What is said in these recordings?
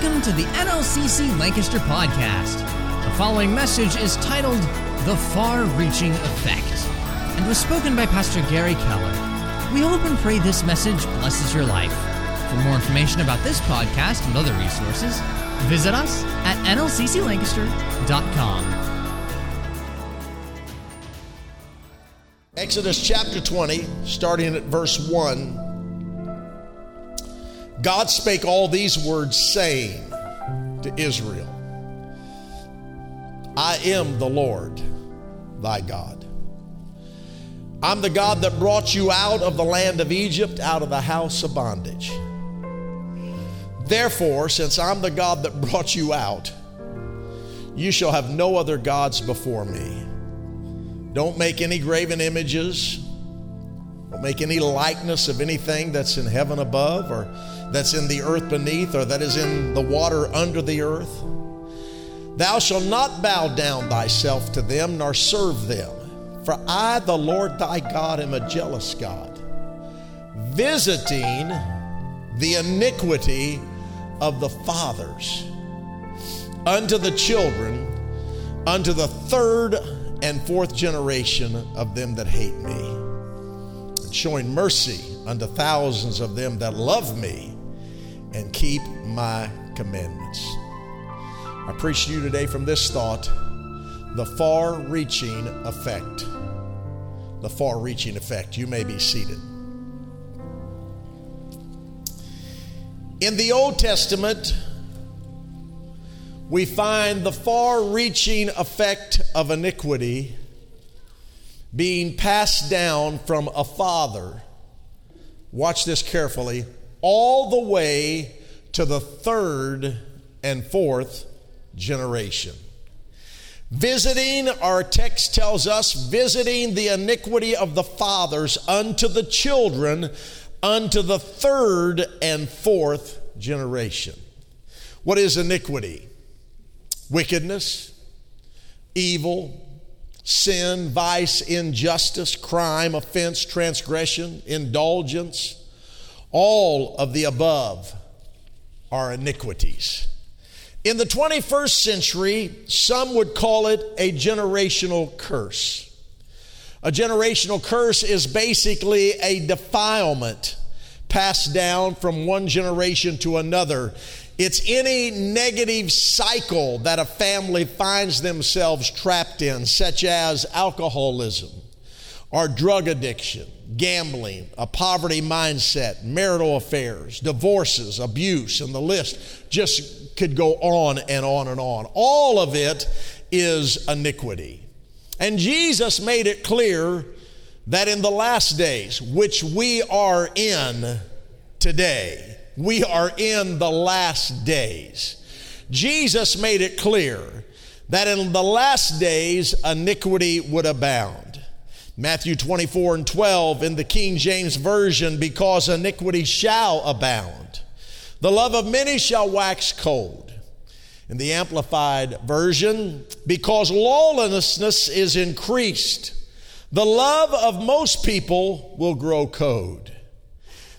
Welcome to the NLCC Lancaster podcast. The following message is titled The Far Reaching Effect and was spoken by Pastor Gary Keller. We hope and pray this message blesses your life. For more information about this podcast and other resources, visit us at nlcclancaster.com. Exodus chapter 20, starting at verse 1. God spake all these words, saying to Israel, I am the Lord thy God. I'm the God that brought you out of the land of Egypt, out of the house of bondage. Therefore, since I'm the God that brought you out, you shall have no other gods before me. Don't make any graven images. Don't make any likeness of anything that's in heaven above or that's in the earth beneath or that is in the water under the earth. Thou shalt not bow down thyself to them nor serve them. For I, the Lord thy God, am a jealous God, visiting the iniquity of the fathers unto the children, unto the third and fourth generation of them that hate me, showing mercy unto thousands of them that love me and keep my commandments. I preach to you today from this thought the far reaching effect. The far reaching effect. You may be seated. In the Old Testament, we find the far reaching effect of iniquity being passed down from a father. Watch this carefully all the way to the third and fourth generation. Visiting, our text tells us, visiting the iniquity of the fathers unto the children, unto the third and fourth generation. What is iniquity? Wickedness, evil, sin, vice, injustice, crime, offense, transgression, indulgence all of the above are iniquities. In the 21st century, some would call it a generational curse. A generational curse is basically a defilement passed down from one generation to another. It's any negative cycle that a family finds themselves trapped in, such as alcoholism or drug addiction, gambling, a poverty mindset, marital affairs, divorces, abuse, and the list just could go on and on and on. All of it is iniquity. And Jesus made it clear that in the last days, which we are in today, we are in the last days. Jesus made it clear that in the last days iniquity would abound. Matthew 24 and 12 in the King James Version, because iniquity shall abound. The love of many shall wax cold. In the Amplified Version, because lawlessness is increased, the love of most people will grow cold.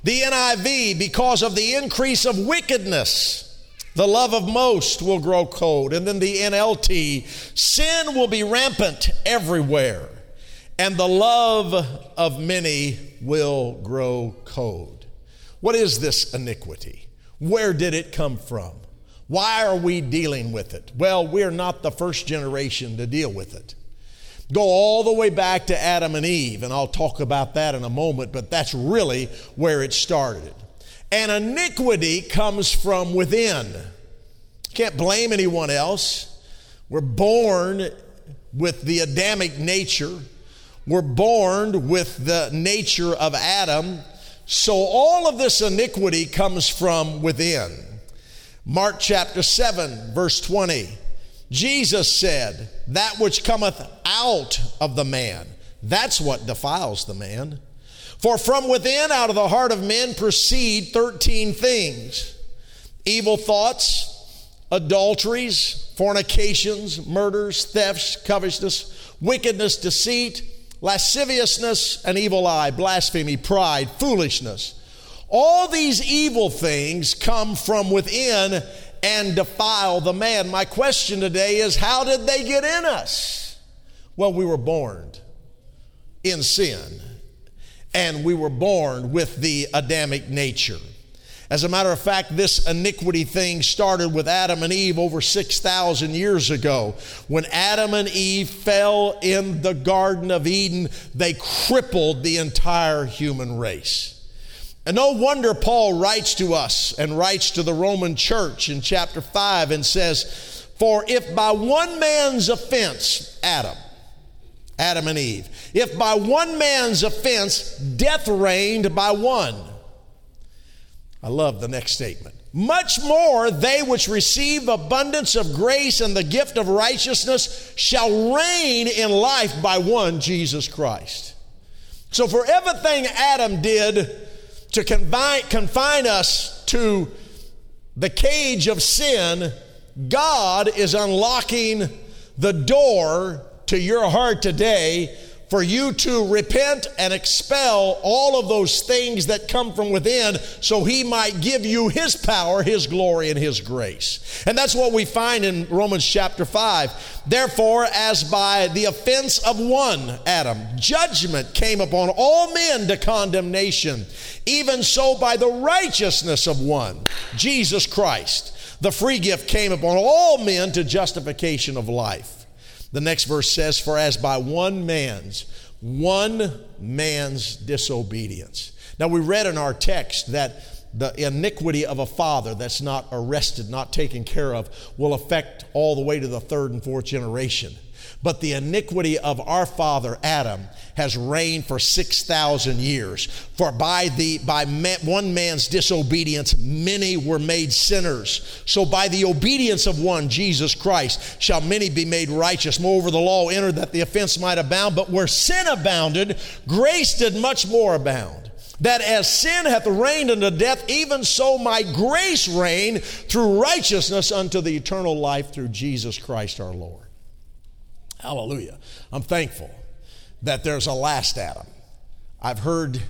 The NIV, because of the increase of wickedness, the love of most will grow cold. And then the NLT, sin will be rampant everywhere and the love of many will grow cold. What is this iniquity? Where did it come from? Why are we dealing with it? Well, we're not the first generation to deal with it. Go all the way back to Adam and Eve, and I'll talk about that in a moment, but that's really where it started. And iniquity comes from within. Can't blame anyone else. We're born with the Adamic nature we're born with the nature of Adam. So all of this iniquity comes from within. Mark chapter 7, verse 20. Jesus said, That which cometh out of the man, that's what defiles the man. For from within, out of the heart of men, proceed 13 things evil thoughts, adulteries, fornications, murders, thefts, covetousness, wickedness, deceit lasciviousness, an evil eye, blasphemy, pride, foolishness. All these evil things come from within and defile the man. My question today is how did they get in us? Well, we were born in sin, and we were born with the Adamic nature. As a matter of fact, this iniquity thing started with Adam and Eve over 6,000 years ago. When Adam and Eve fell in the Garden of Eden, they crippled the entire human race. And no wonder Paul writes to us and writes to the Roman church in chapter 5 and says, For if by one man's offense, Adam, Adam and Eve, if by one man's offense death reigned by one, I love the next statement. Much more they which receive abundance of grace and the gift of righteousness shall reign in life by one Jesus Christ. So, for everything Adam did to confine, confine us to the cage of sin, God is unlocking the door to your heart today for you to repent and expel all of those things that come from within so he might give you his power, his glory, and his grace. And that's what we find in Romans chapter 5. Therefore, as by the offense of one, Adam, judgment came upon all men to condemnation, even so by the righteousness of one, Jesus Christ, the free gift came upon all men to justification of life. The next verse says, For as by one man's, one man's disobedience. Now, we read in our text that the iniquity of a father that's not arrested, not taken care of, will affect all the way to the third and fourth generation. But the iniquity of our father Adam has reigned for 6,000 years. For by, the, by one man's disobedience, many were made sinners. So by the obedience of one, Jesus Christ, shall many be made righteous. Moreover, the law entered that the offense might abound. But where sin abounded, grace did much more abound that as sin hath reigned unto death, even so might grace reign through righteousness unto the eternal life through Jesus Christ our Lord. Hallelujah. I'm thankful that there's a last Adam. I've heard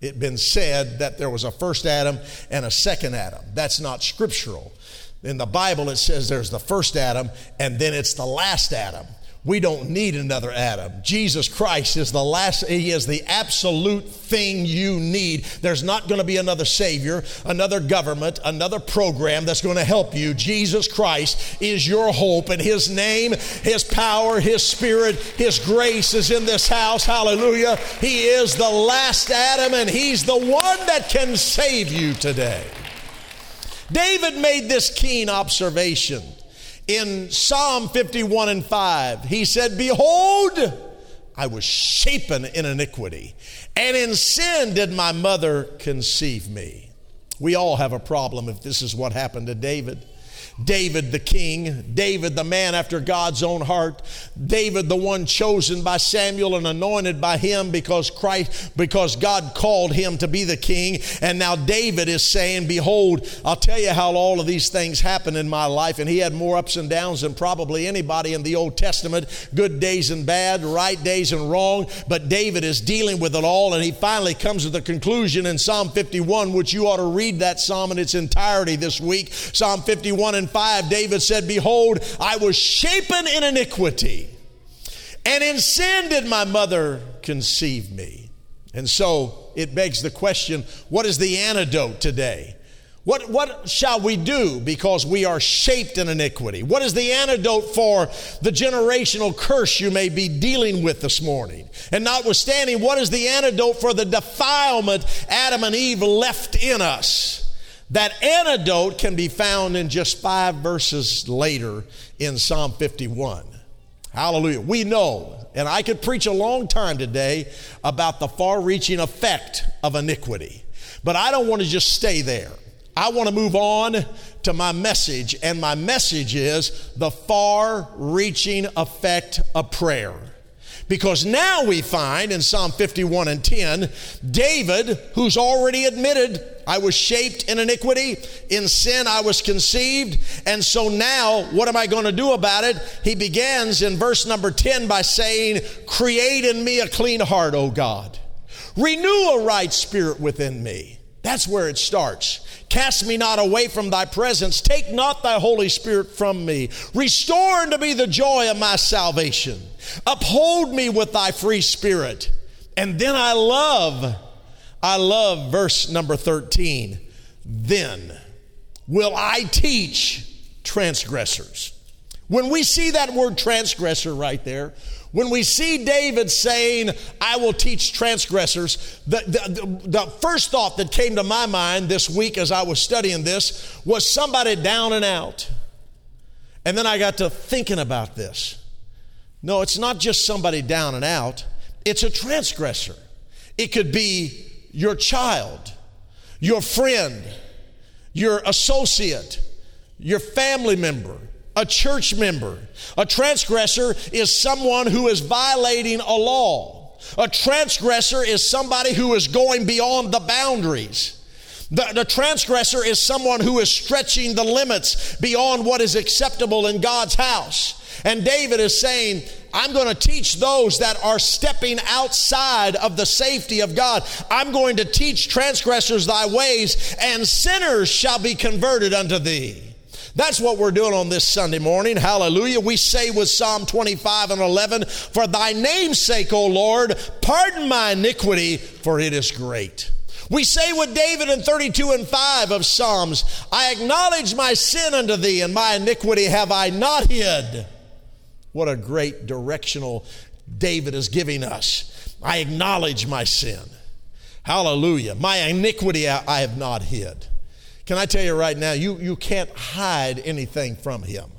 it been said that there was a first Adam and a second Adam. That's not scriptural. In the Bible, it says there's the first Adam and then it's the last Adam. We don't need another Adam. Jesus Christ is the last, He is the absolute thing you need. There's not going to be another Savior, another government, another program that's going to help you. Jesus Christ is your hope, and His name, His power, His Spirit, His grace is in this house. Hallelujah. He is the last Adam, and He's the one that can save you today. David made this keen observation in Psalm 51 and 5, he said, Behold, I was shapen in iniquity, and in sin did my mother conceive me. We all have a problem if this is what happened to David. David the king, David the man after God's own heart, David the one chosen by Samuel and anointed by him because Christ because God called him to be the king. And now David is saying behold I'll tell you how all of these things happened in my life. And he had more ups and downs than probably anybody in the Old Testament. Good days and bad right days and wrong. But David is dealing with it all and he finally comes to the conclusion in Psalm 51 which you ought to read that psalm in its entirety this week. Psalm 51 and 5, David said, Behold, I was shapen in iniquity, and in sin did my mother conceive me. And so it begs the question what is the antidote today? What, what shall we do because we are shaped in iniquity? What is the antidote for the generational curse you may be dealing with this morning? And notwithstanding, what is the antidote for the defilement Adam and Eve left in us? That antidote can be found in just five verses later in Psalm 51. Hallelujah. We know, and I could preach a long time today about the far reaching effect of iniquity, but I don't want to just stay there. I want to move on to my message, and my message is the far reaching effect of prayer. Because now we find in Psalm 51 and 10, David, who's already admitted, I was shaped in iniquity, in sin I was conceived, and so now what am I going to do about it? He begins in verse number 10 by saying, Create in me a clean heart, O God. Renew a right spirit within me. That's where it starts. Cast me not away from thy presence. Take not thy Holy Spirit from me. Restore unto me the joy of my salvation. Uphold me with thy free spirit. And then I love, I love verse number 13. Then will I teach transgressors. When we see that word transgressor right there, when we see David saying, I will teach transgressors, the, the, the, first thought that came to my mind this week as I was studying this was somebody down and out. And then I got to thinking about this. No, it's not just somebody down and out, it's a transgressor. It could be your child, your friend, your associate, your family member a church member. A transgressor is someone who is violating a law. A transgressor is somebody who is going beyond the boundaries. The, the, transgressor is someone who is stretching the limits beyond what is acceptable in God's house. And David is saying, I'm going to teach those that are stepping outside of the safety of God. I'm going to teach transgressors thy ways, and sinners shall be converted unto thee. That's what we're doing on this Sunday morning. Hallelujah. We say with Psalm 25 and 11, For thy name's sake, O Lord, pardon my iniquity, for it is great. We say with David in 32 and 5 of Psalms, I acknowledge my sin unto thee, and my iniquity have I not hid. What a great directional David is giving us. I acknowledge my sin. Hallelujah. My iniquity I have not hid. Can I tell you right now, you, you can't hide anything from Him.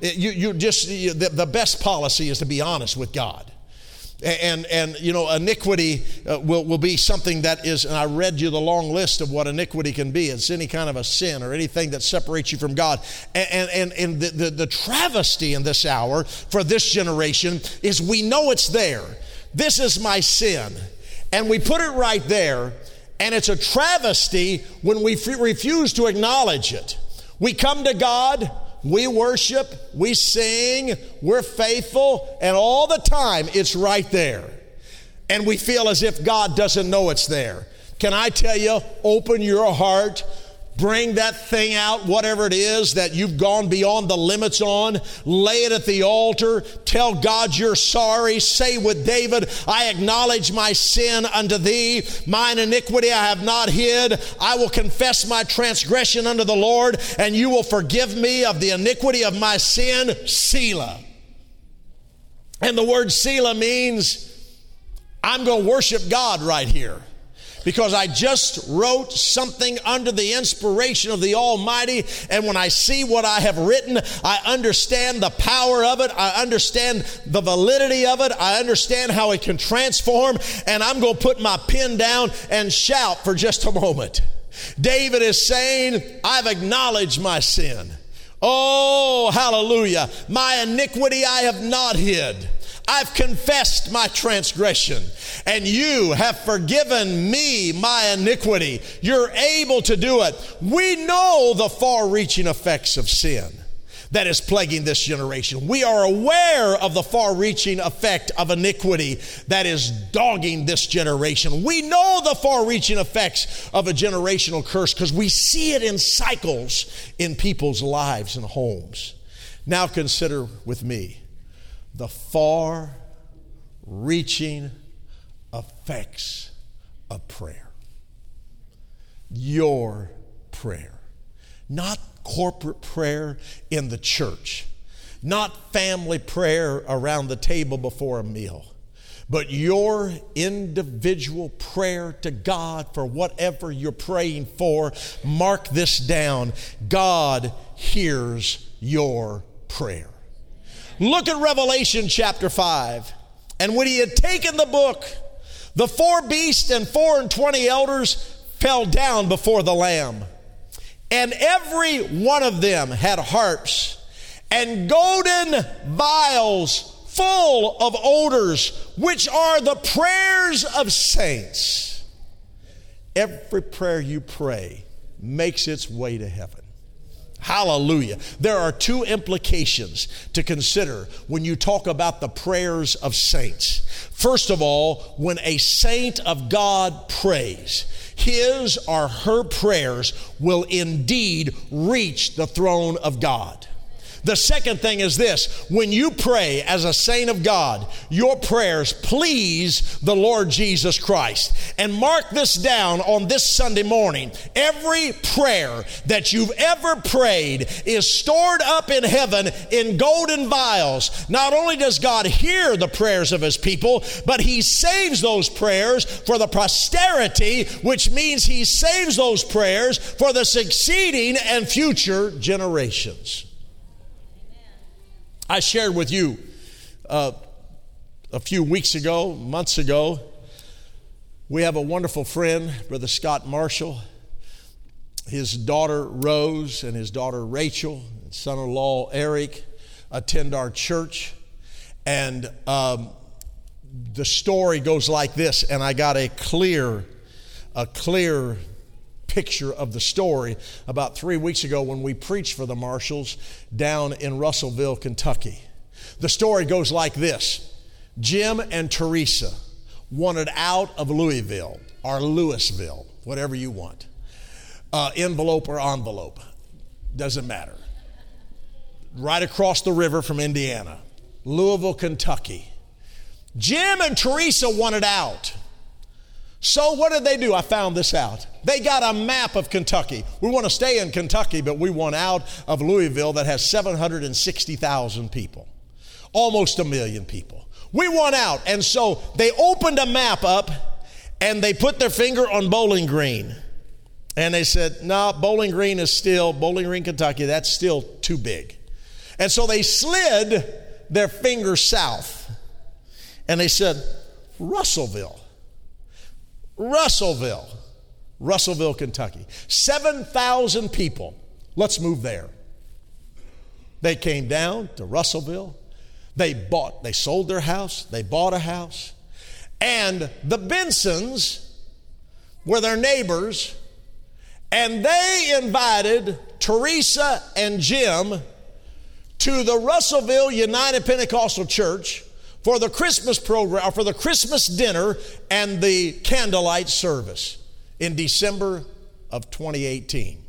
It, you, you just, you, the, the best policy is to be honest with God. And, and you know, iniquity uh, will, will be something that is, and I read you the long list of what iniquity can be. It's any kind of a sin or anything that separates you from God. And, and, and the, the, the travesty in this hour for this generation is we know it's there. This is my sin. And we put it right there and it's a travesty when we f- refuse to acknowledge it. We come to God, we worship, we sing, we're faithful, and all the time it's right there. And we feel as if God doesn't know it's there. Can I tell you, open your heart Bring that thing out, whatever it is that you've gone beyond the limits on. Lay it at the altar. Tell God you're sorry. Say with David, I acknowledge my sin unto thee. Mine iniquity I have not hid. I will confess my transgression unto the Lord, and you will forgive me of the iniquity of my sin. Selah. And the word Selah means I'm going to worship God right here because I just wrote something under the inspiration of the Almighty. And when I see what I have written, I understand the power of it. I understand the validity of it. I understand how it can transform. And I'm going to put my pen down and shout for just a moment. David is saying, I've acknowledged my sin. Oh, hallelujah. My iniquity I have not hid. I've confessed my transgression, and you have forgiven me my iniquity. You're able to do it. We know the far reaching effects of sin that is plaguing this generation. We are aware of the far reaching effect of iniquity that is dogging this generation. We know the far reaching effects of a generational curse because we see it in cycles in people's lives and homes. Now consider with me the far reaching effects of prayer. Your prayer, not corporate prayer in the church, not family prayer around the table before a meal, but your individual prayer to God for whatever you're praying for. Mark this down God hears your prayer. Look at Revelation chapter 5. And when he had taken the book, the four beasts and four and twenty elders fell down before the Lamb. And every one of them had harps and golden vials full of odors, which are the prayers of saints. Every prayer you pray makes its way to heaven. Hallelujah. There are two implications to consider when you talk about the prayers of saints. First of all, when a saint of God prays, his or her prayers will indeed reach the throne of God. The second thing is this when you pray as a saint of God, your prayers please the Lord Jesus Christ. And mark this down on this Sunday morning. Every prayer that you've ever prayed is stored up in heaven in golden vials. Not only does God hear the prayers of his people, but he saves those prayers for the posterity, which means he saves those prayers for the succeeding and future generations. I shared with you uh, a few weeks ago, months ago, we have a wonderful friend, Brother Scott Marshall. His daughter Rose and his daughter Rachel, and son in law Eric, attend our church. And um, the story goes like this, and I got a clear, a clear picture of the story about three weeks ago when we preached for the Marshalls down in Russellville, Kentucky. The story goes like this Jim and Teresa wanted out of Louisville or Louisville, whatever you want, uh, envelope or envelope, doesn't matter. Right across the river from Indiana, Louisville, Kentucky. Jim and Teresa wanted out. So, what did they do? I found this out. They got a map of Kentucky. We want to stay in Kentucky, but we want out of Louisville that has 760,000 people, almost a million people. We want out. And so they opened a map up and they put their finger on Bowling Green. And they said, no, Bowling Green is still, Bowling Green, Kentucky, that's still too big. And so they slid their finger south and they said, Russellville. Russellville, Russellville, Kentucky. 7,000 people. Let's move there. They came down to Russellville. They bought, they sold their house, they bought a house. And the Bensons were their neighbors, and they invited Teresa and Jim to the Russellville United Pentecostal Church for the Christmas program, uh, for the Christmas dinner and the candlelight service in December of 2018.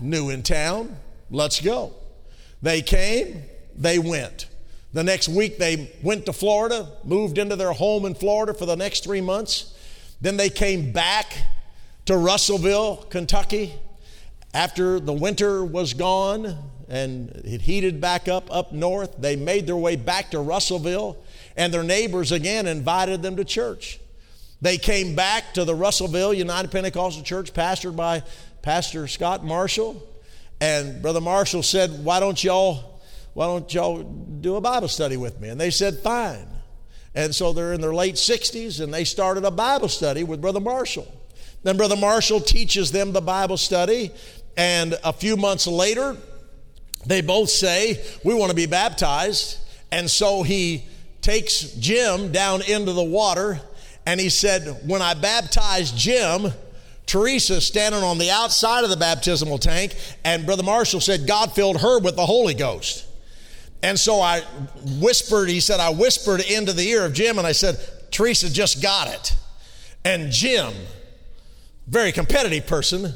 New in town, let's go. They came, they went. The next week, they went to Florida, moved into their home in Florida for the next three months. Then they came back to Russellville, Kentucky, after the winter was gone and it heated back up up north. They made their way back to Russellville, and their neighbors again invited them to church. They came back to the Russellville United Pentecostal Church, pastored by Pastor Scott Marshall. And Brother Marshall said, Why don't y'all, why don't y'all do a Bible study with me? And they said, Fine. And so they're in their late 60s and they started a Bible study with Brother Marshall. Then Brother Marshall teaches them the Bible study, and a few months later, they both say, We want to be baptized. And so he takes Jim down into the water, and he said, When I baptized Jim, Teresa standing on the outside of the baptismal tank, and Brother Marshall said, God filled her with the Holy Ghost. And so I whispered, he said, I whispered into the ear of Jim, and I said, Teresa just got it. And Jim, very competitive person,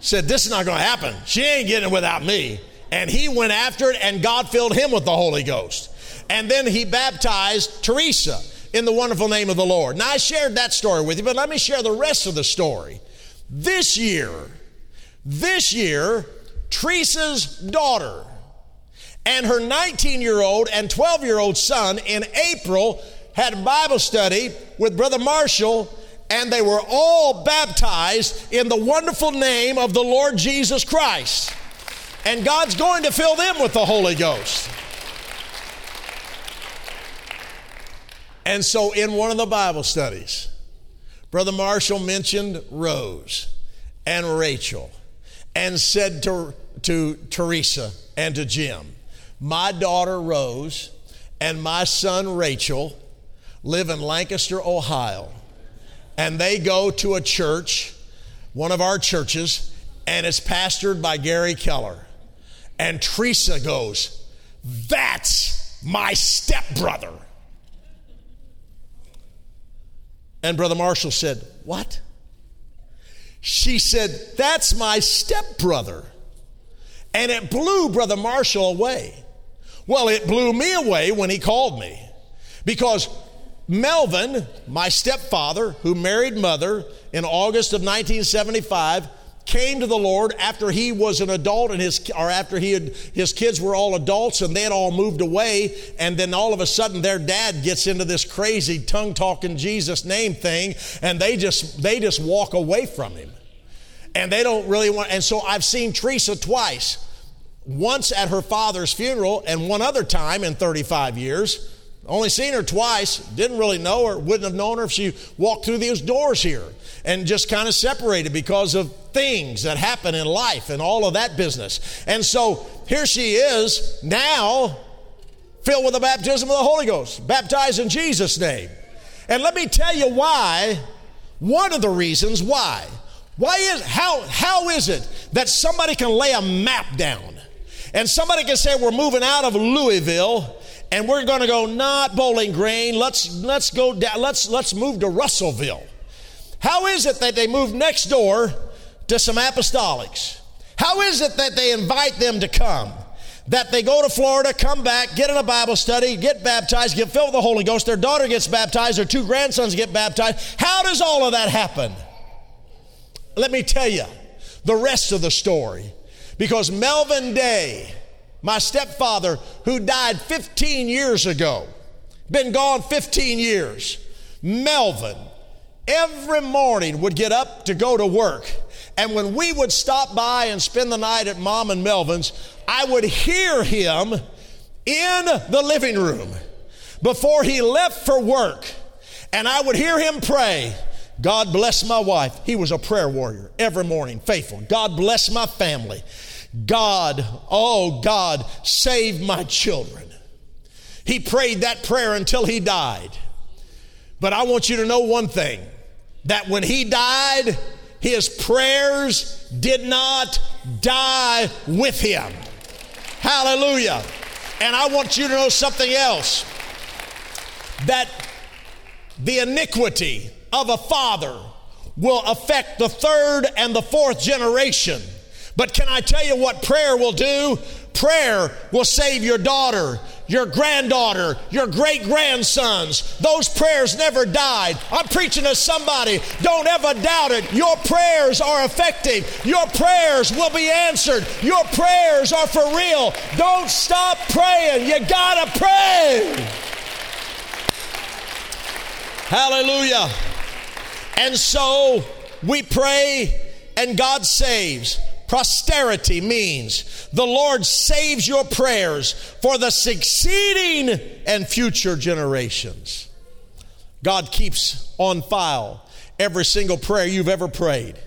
said, This is not going to happen. She ain't getting it without me. And he went after it, and God filled him with the Holy Ghost. And then he baptized Teresa in the wonderful name of the Lord. Now, I shared that story with you, but let me share the rest of the story. This year, this year, Teresa's daughter and her 19 year old and 12 year old son in April had a Bible study with Brother Marshall and they were all baptized in the wonderful name of the Lord Jesus Christ. And God's going to fill them with the Holy Ghost. And so, in one of the Bible studies, Brother Marshall mentioned Rose and Rachel and said to, to Teresa and to Jim, My daughter Rose and my son Rachel live in Lancaster, Ohio and they go to a church, one of our churches, and it's pastored by Gary Keller. And Teresa goes, That's my stepbrother. And Brother Marshall said, What? She said, That's my stepbrother. And it blew Brother Marshall away. Well, it blew me away when he called me because Melvin, my stepfather, who married mother in August of 1975, came to the Lord after he was an adult and his or after he had his kids were all adults and they had all moved away and then all of a sudden their dad gets into this crazy tongue talking Jesus name thing and they just they just walk away from him. And they don't really want and so I've seen Teresa twice. Once at her father's funeral and one other time in 35 years. Only seen her twice, didn't really know her, wouldn't have known her if she walked through these doors here and just kind of separated because of things that happen in life and all of that business. And so here she is now filled with the baptism of the Holy Ghost, baptized in Jesus' name. And let me tell you why, one of the reasons why. Why is how how is it that somebody can lay a map down and somebody can say we're moving out of Louisville and we're going to go not Bowling Green. Let's let's go down. Let's let's move to Russellville. How is it that they move next door to some apostolics? How is it that they invite them to come? That they go to Florida, come back, get in a Bible study, get baptized, get filled with the Holy Ghost, their daughter gets baptized, their two grandsons get baptized. How does all of that happen? Let me tell you the rest of the story. Because Melvin Day, my stepfather, who died 15 years ago, been gone 15 years, Melvin, every morning would get up to go to work. And when we would stop by and spend the night at Mom and Melvin's, I would hear him in the living room before he left for work. And I would hear him pray. God bless my wife. He was a prayer warrior every morning, faithful. God bless my family. God, oh God, save my children. He prayed that prayer until he died. But I want you to know one thing that when he died, his prayers did not die with him. Hallelujah. And I want you to know something else that the iniquity of a father will affect the third and the fourth generation but can I tell you what prayer will do? Prayer will save your daughter, your granddaughter, your great grandsons. Those prayers never died. I'm preaching to somebody. Don't ever doubt it. Your prayers are effective. Your prayers will be answered. Your prayers are for real. Don't stop praying. You gotta pray. Hallelujah. And so we pray and God saves. Posterity means the Lord saves your prayers for the succeeding and future generations. God keeps on file every single prayer you've ever prayed.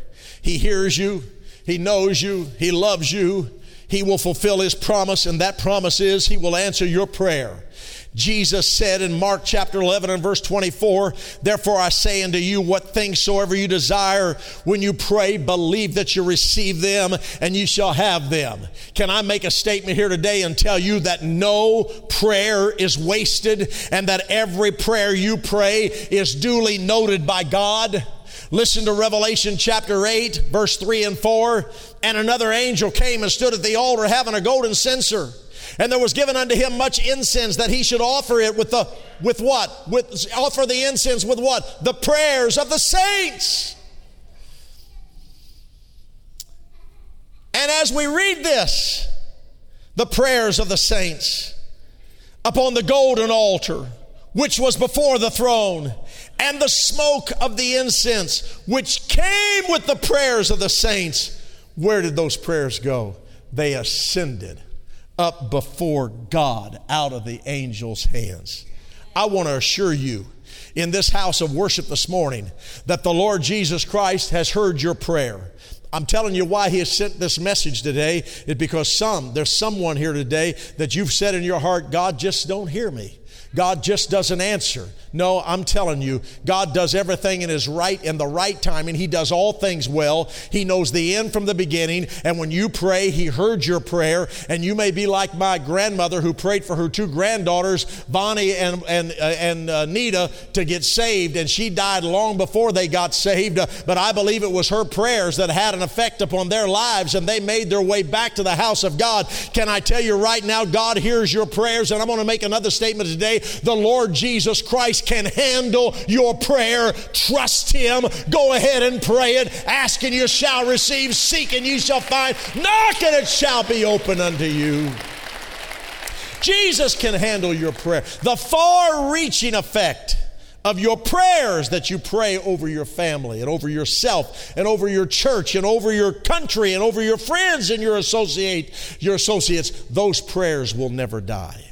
He hears you, He knows you, He loves you, He will fulfill His promise, and that promise is He will answer your prayer. Jesus said in Mark chapter 11 and verse 24, Therefore I say unto you, what things soever you desire when you pray, believe that you receive them and you shall have them. Can I make a statement here today and tell you that no prayer is wasted and that every prayer you pray is duly noted by God? Listen to Revelation chapter 8, verse 3 and 4. And another angel came and stood at the altar having a golden censer and there was given unto him much incense that he should offer it with the with what? With offer the incense with what? The prayers of the saints. And as we read this, the prayers of the saints upon the golden altar, which was before the throne, and the smoke of the incense, which came with the prayers of the saints, where did those prayers go? They ascended up before God out of the angel's hands. I want to assure you in this house of worship this morning that the Lord Jesus Christ has heard your prayer. I'm telling you why he has sent this message today is because some, there's someone here today that you've said in your heart, God just don't hear me. God just doesn't answer. No, I'm telling you, God does everything in His right in the right time, and He does all things well. He knows the end from the beginning, and when you pray, He heard your prayer. And you may be like my grandmother who prayed for her two granddaughters, Bonnie and and uh, and uh, Nita, to get saved, and she died long before they got saved. Uh, but I believe it was her prayers that had an effect upon their lives, and they made their way back to the house of God. Can I tell you right now, God hears your prayers, and I'm going to make another statement today. The Lord Jesus Christ Christ can handle your prayer. Trust Him. Go ahead and pray it. Ask and you shall receive. Seek and you shall find. Knock and it shall be open unto you. Jesus can handle your prayer. The far reaching effect of your prayers that you pray over your family and over yourself and over your church and over your country and over your friends and your associate your associates those prayers will never die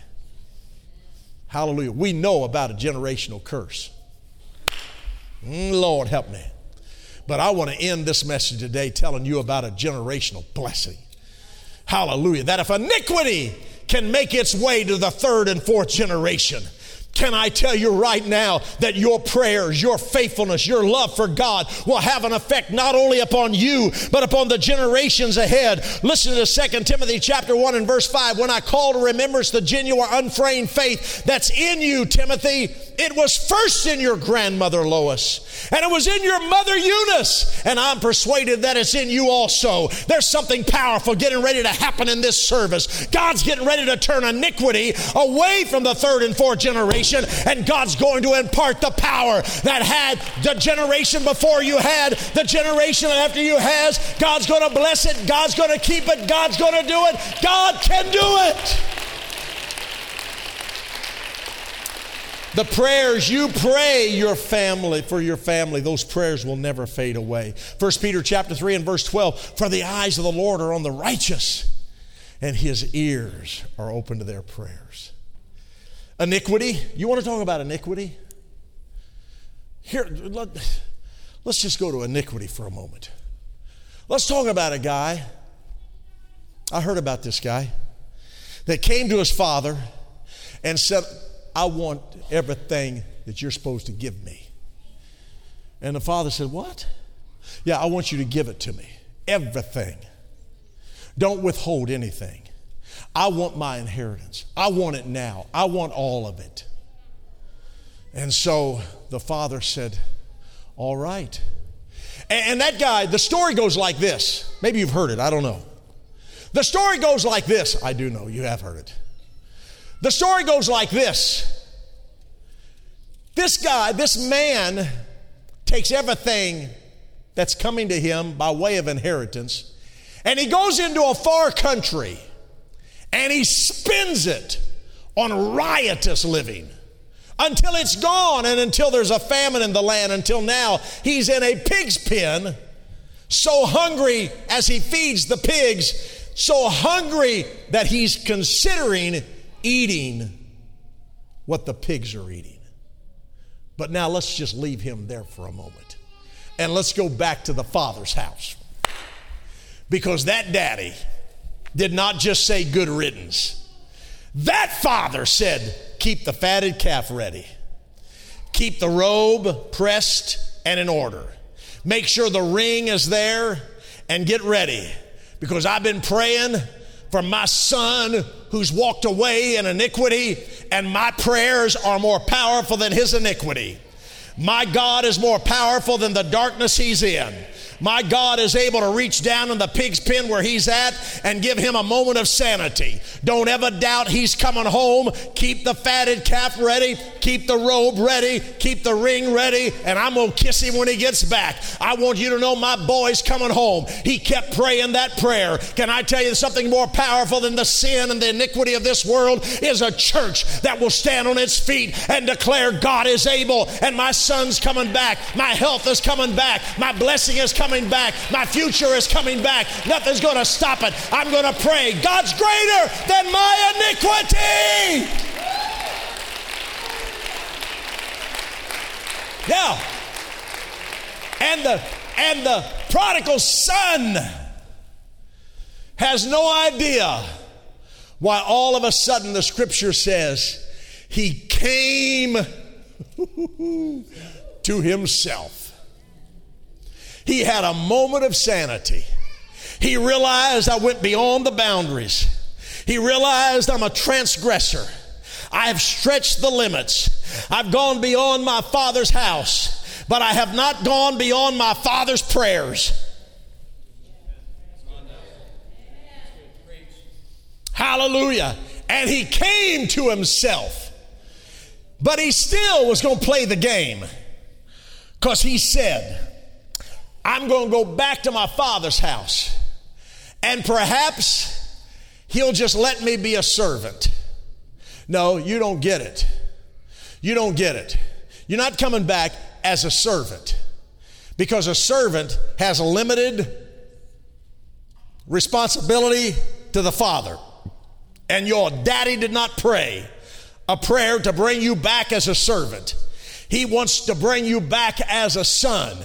Hallelujah. We know about a generational curse. Mm, Lord, help me. But I want to end this message today telling you about a generational blessing. Hallelujah. That if iniquity can make its way to the third and fourth generation, can I tell you right now that your prayers, your faithfulness, your love for God will have an effect not only upon you, but upon the generations ahead. Listen to 2 Timothy chapter 1 and verse 5. When I call to remembrance the genuine, unfeigned faith that's in you, Timothy, it was first in your grandmother Lois, and it was in your mother Eunice, and I'm persuaded that it's in you also. There's something powerful getting ready to happen in this service. God's getting ready to turn iniquity away from the third and fourth generation generation, and God's going to impart the power that had the generation before you had, the generation after you has. God's going to bless it, God's going to keep it, God's going to do it. God can do it. The prayers you pray your family for your family, those prayers will never fade away. 1 Peter chapter 3 and verse 12, for the eyes of the Lord are on the righteous, and his ears are open to their prayers. Iniquity. You want to talk about iniquity? Here, let, let's just go to iniquity for a moment. Let's talk about a guy. I heard about this guy that came to his father and said, I want everything that you're supposed to give me. And the father said, What? Yeah, I want you to give it to me. Everything. Don't withhold anything. I want my inheritance. I want it now. I want all of it. And so the father said, All right. And, that guy, the story goes like this. Maybe you've heard it, I don't know. The story goes like this. I do know, you have heard it. The story goes like this This guy, this man, takes everything that's coming to him by way of inheritance, and he goes into a far country and he spends it on riotous living until it's gone and until there's a famine in the land. Until now, he's in a pig's pen, so hungry as he feeds the pigs, so hungry that he's considering eating what the pigs are eating. But now let's just leave him there for a moment. And let's go back to the father's house. Because that daddy, did not just say good riddance. That father said, Keep the fatted calf ready, keep the robe pressed and in order. Make sure the ring is there and get ready because I've been praying for my son who's walked away in iniquity, and my prayers are more powerful than his iniquity. My God is more powerful than the darkness he's in. My God is able to reach down in the pig's pen where he's at and give him a moment of sanity. Don't ever doubt he's coming home. Keep the fatted calf ready, keep the robe ready, keep the ring ready, and I'm going to kiss him when he gets back. I want you to know my boy's coming home. He kept praying that prayer. Can I tell you something more powerful than the sin and the iniquity of this world is a church that will stand on its feet and declare God is able and my son's coming back, my health is coming back, my blessing is coming back. My future is coming back. Nothing's going to stop it. I'm going to pray. God's greater than my iniquity. Yeah. And the and the prodigal son has no idea why all of a sudden the scripture says he came to himself. He had a moment of sanity. He realized I went beyond the boundaries. He realized I'm a transgressor. I have stretched the limits. I've gone beyond my father's house, but I have not gone beyond my father's prayers. Hallelujah. And he came to himself. But he still was going to play the game because he said, I'm going to go back to my father's house and perhaps he'll just let me be a servant. No, you don't get it. You don't get it. You're not coming back as a servant because a servant has a limited responsibility to the father and your daddy did not pray a prayer to bring you back as a servant. He wants to bring you back as a son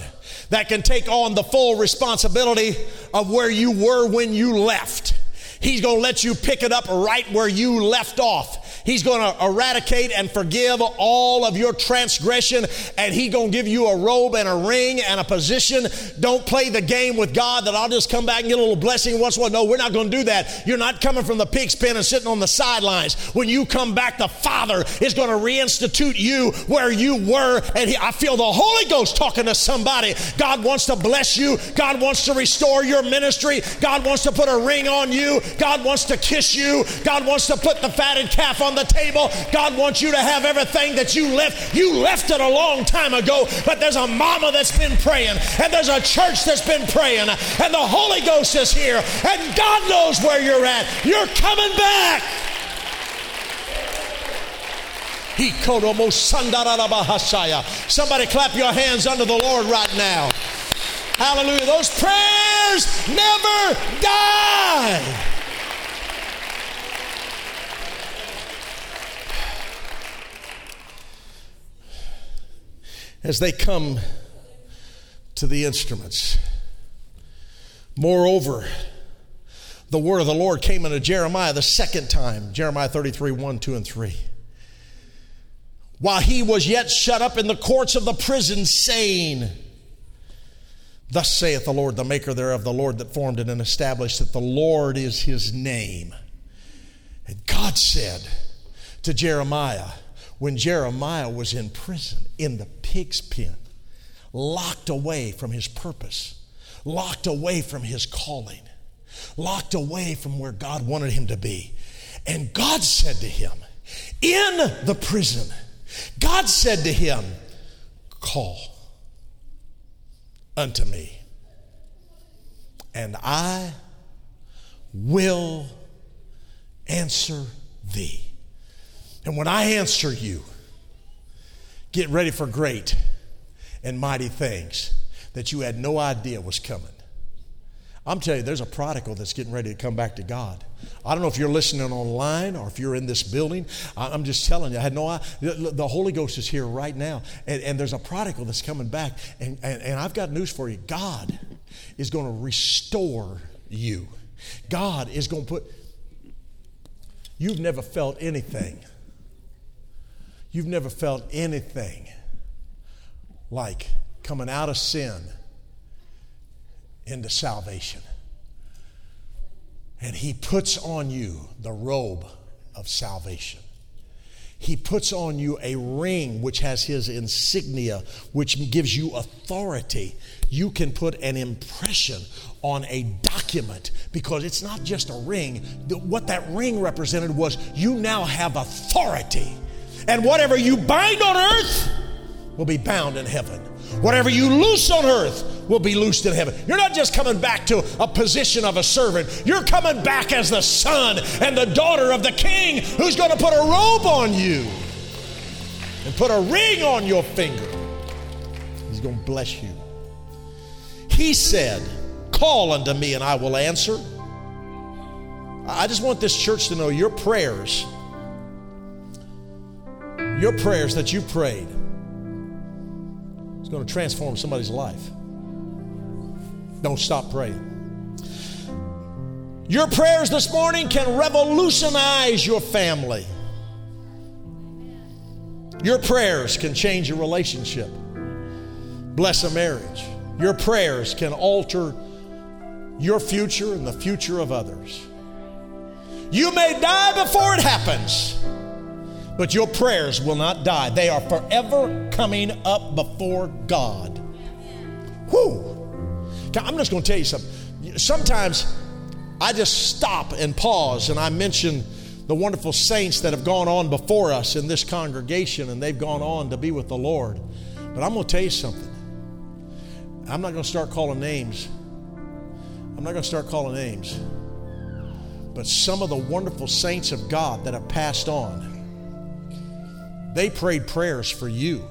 that can take on the full responsibility of where you were when you left. He's going to let you pick it up right where you left off. He's going to eradicate and forgive all of your transgression, and He's going to give you a robe and a ring and a position. Don't play the game with God that I'll just come back and get a little blessing once in. No, we're not going to do that. You're not coming from the pig's pen and sitting on the sidelines. When you come back, the Father is going to reinstitute you where you were. And he, I feel the Holy Ghost talking to somebody. God wants to bless you. God wants to restore your ministry. God wants to put a ring on you. God wants to kiss you. God wants to put the fatted calf on the table. God wants you to have everything that you left. You left it a long time ago, but there's a mama that's been praying, and there's a church that's been praying, and the Holy Ghost is here, and God knows where you're at. You're coming back. He called almost sundara Bahasiah. Somebody clap your hands under the Lord right now. Hallelujah. Those prayers never die. As they come to the instruments. Moreover, the word of the Lord came unto Jeremiah the second time, Jeremiah 33 1, 2, and 3. While he was yet shut up in the courts of the prison, saying, Thus saith the Lord, the maker thereof, the Lord that formed it and established it. The Lord is his name. And God said to Jeremiah, when Jeremiah was in prison, in the pig's pen, locked away from his purpose, locked away from his calling, locked away from where God wanted him to be. And God said to him, in the prison, God said to him, Call unto me, and I will answer thee. And when I answer you, get ready for great and mighty things that you had no idea was coming. I'm telling you, there's a prodigal that's getting ready to come back to God. I don't know if you're listening online or if you're in this building. I'm just telling you, I had no idea. The Holy Ghost is here right now, and, and there's a prodigal that's coming back. And, and, and I've got news for you God is going to restore you. God is going to put, you've never felt anything You've never felt anything like coming out of sin into salvation. And He puts on you the robe of salvation. He puts on you a ring which has His insignia, which gives you authority. You can put an impression on a document because it's not just a ring. What that ring represented was you now have authority. And whatever you bind on earth will be bound in heaven. Whatever you loose on earth will be loosed in heaven. You're not just coming back to a position of a servant, you're coming back as the son and the daughter of the king who's going to put a robe on you and put a ring on your finger. He's going to bless you. He said, Call unto me and I will answer. I just want this church to know your prayers your prayers that you prayed is going to transform somebody's life. Don't stop praying. Your prayers this morning can revolutionize your family. Your prayers can change a relationship, bless a marriage. Your prayers can alter your future and the future of others. You may die before it happens, but your prayers will not die. They are forever coming up before God. Whew. I'm just going to tell you something. Sometimes I just stop and pause and I mention the wonderful saints that have gone on before us in this congregation and they've gone on to be with the Lord. But I'm going to tell you something. I'm not going to start calling names. I'm not going to start calling names. But some of the wonderful saints of God that have passed on, they prayed prayers for you.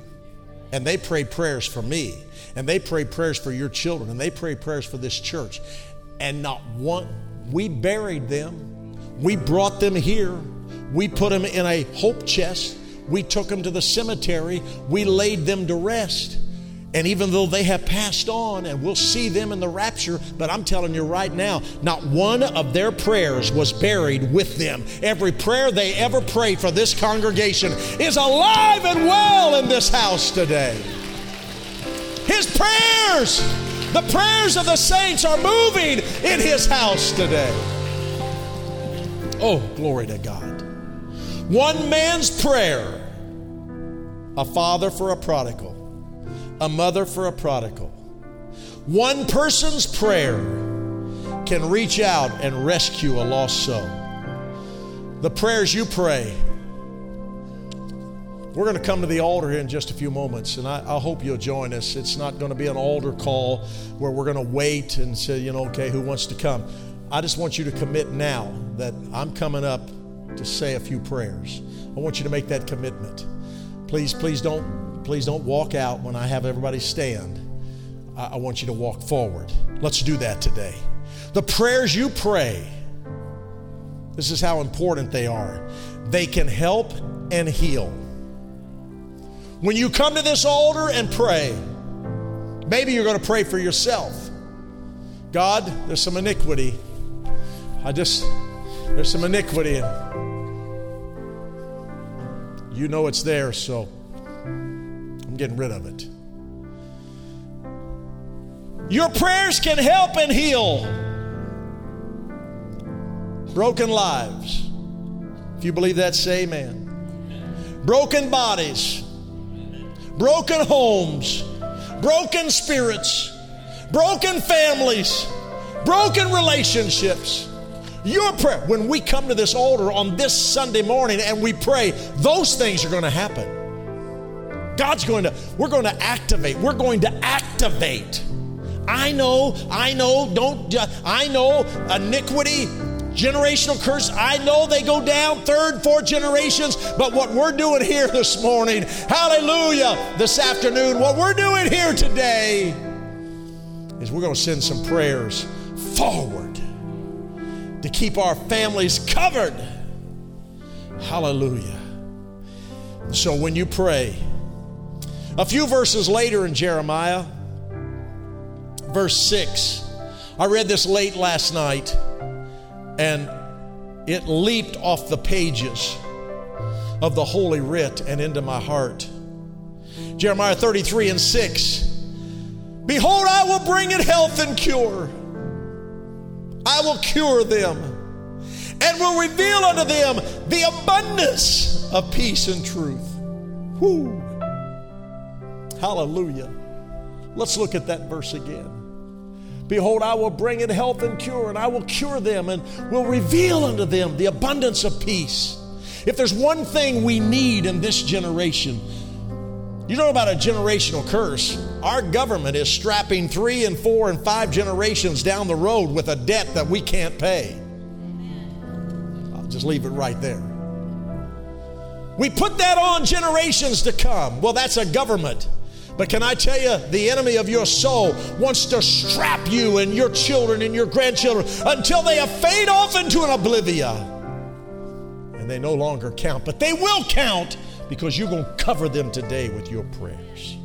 And they prayed prayers for me. And they prayed prayers for your children. And they prayed prayers for this church. And not one, we buried them. We brought them here. We put them in a hope chest. We took them to the cemetery. We laid them to rest. And even though they have passed on and we'll see them in the rapture, but I'm telling you right now, not one of their prayers was buried with them. Every prayer they ever prayed for this congregation is alive and well in this house today. His prayers, the prayers of the saints are moving in His house today. Oh, glory to God. One man's prayer, a father for a prodigal a mother for a prodigal. One person's prayer can reach out and rescue a lost soul. The prayers you pray, we're going to come to the altar here in just a few moments, and I, I hope you'll join us. It's not going to be an altar call where we're going to wait and say, you know, okay, who wants to come? I just want you to commit now that I'm coming up to say a few prayers. I want you to make that commitment. Please, please don't please don't walk out when I have everybody stand. I, I want you to walk forward. Let's do that today. The prayers you pray, this is how important they are. They can help and heal. When you come to this altar and pray, maybe you're going to pray for yourself. God, there's some iniquity. I just, there's some iniquity. You know it's there, so Getting rid of it. Your prayers can help and heal broken lives. If you believe that, say amen. Broken bodies, broken homes, broken spirits, broken families, broken relationships. Your prayer, when we come to this altar on this Sunday morning and we pray, those things are going to happen. God's going to, we're going to activate. We're going to activate. I know, I know, don't, uh, I know iniquity, generational curse. I know they go down third, fourth generations, but what we're doing here this morning, hallelujah, this afternoon, what we're doing here today is we're going to send some prayers forward to keep our families covered. Hallelujah. So when you pray, a few verses later in Jeremiah, verse 6, I read this late last night and it leaped off the pages of the Holy Writ and into my heart. Jeremiah 33 and 6 Behold, I will bring it health and cure. I will cure them and will reveal unto them the abundance of peace and truth. Whoo. Hallelujah. Let's look at that verse again. Behold, I will bring in health and cure, and I will cure them and will reveal unto them the abundance of peace. If there's one thing we need in this generation, you know about a generational curse? Our government is strapping three and four and five generations down the road with a debt that we can't pay. I'll just leave it right there. We put that on generations to come. Well, that's a government. But can I tell you, the enemy of your soul wants to strap you and your children and your grandchildren until they fade off into an oblivion and they no longer count. But they will count because you're going to cover them today with your prayers.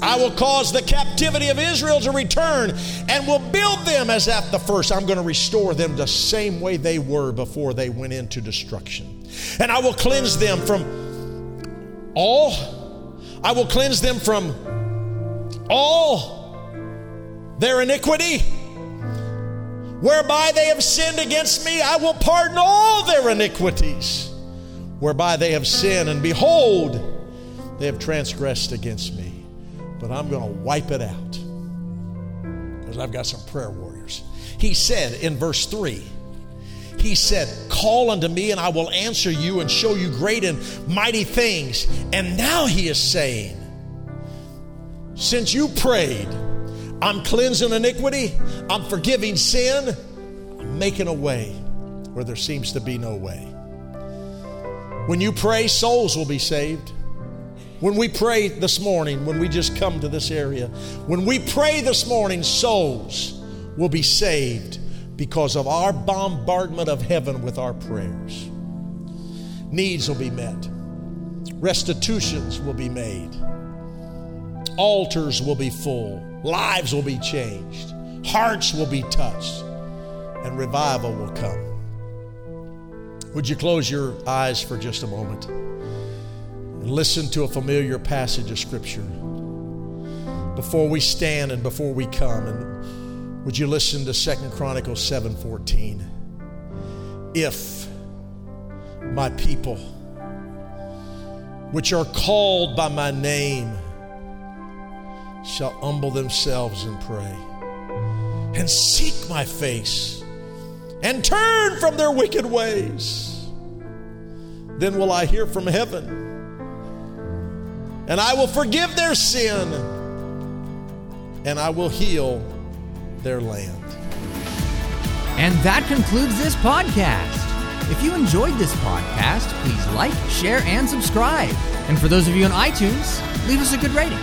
I will cause the captivity of Israel to return and will build them as at the first. I'm going to restore them the same way they were before they went into destruction. And I will cleanse them from all, I will cleanse them from all their iniquity. Whereby they have sinned against me, I will pardon all their iniquities. Whereby they have sinned, and behold, they have transgressed against me. But I'm going to wipe it out because I've got some prayer warriors. He said in verse 3, he said, Call unto me, and I will answer you and show you great and mighty things. And now he is saying, Since you prayed, I'm cleansing iniquity, I'm forgiving sin, I'm making a way where there seems to be no way. When you pray, souls will be saved. When we pray this morning, when we just come to this area, when we pray this morning, souls will be saved because of our bombardment of heaven with our prayers. Needs will be met, restitutions will be made, altars will be full, lives will be changed, hearts will be touched, and revival will come. Would you close your eyes for just a moment? And listen to a familiar passage of Scripture. Before we stand and before we come and would you listen to Second Chronicles 7:14? If my people which are called by my name shall humble themselves and pray and seek my face and turn from their wicked ways then will I hear from heaven and I will forgive their sin and I will heal their land. And that concludes this podcast. If you enjoyed this podcast, please like, share, and subscribe. And for those of you on iTunes, leave us a good rating.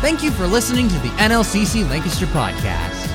Thank you for listening to the NLCC Lancaster podcast.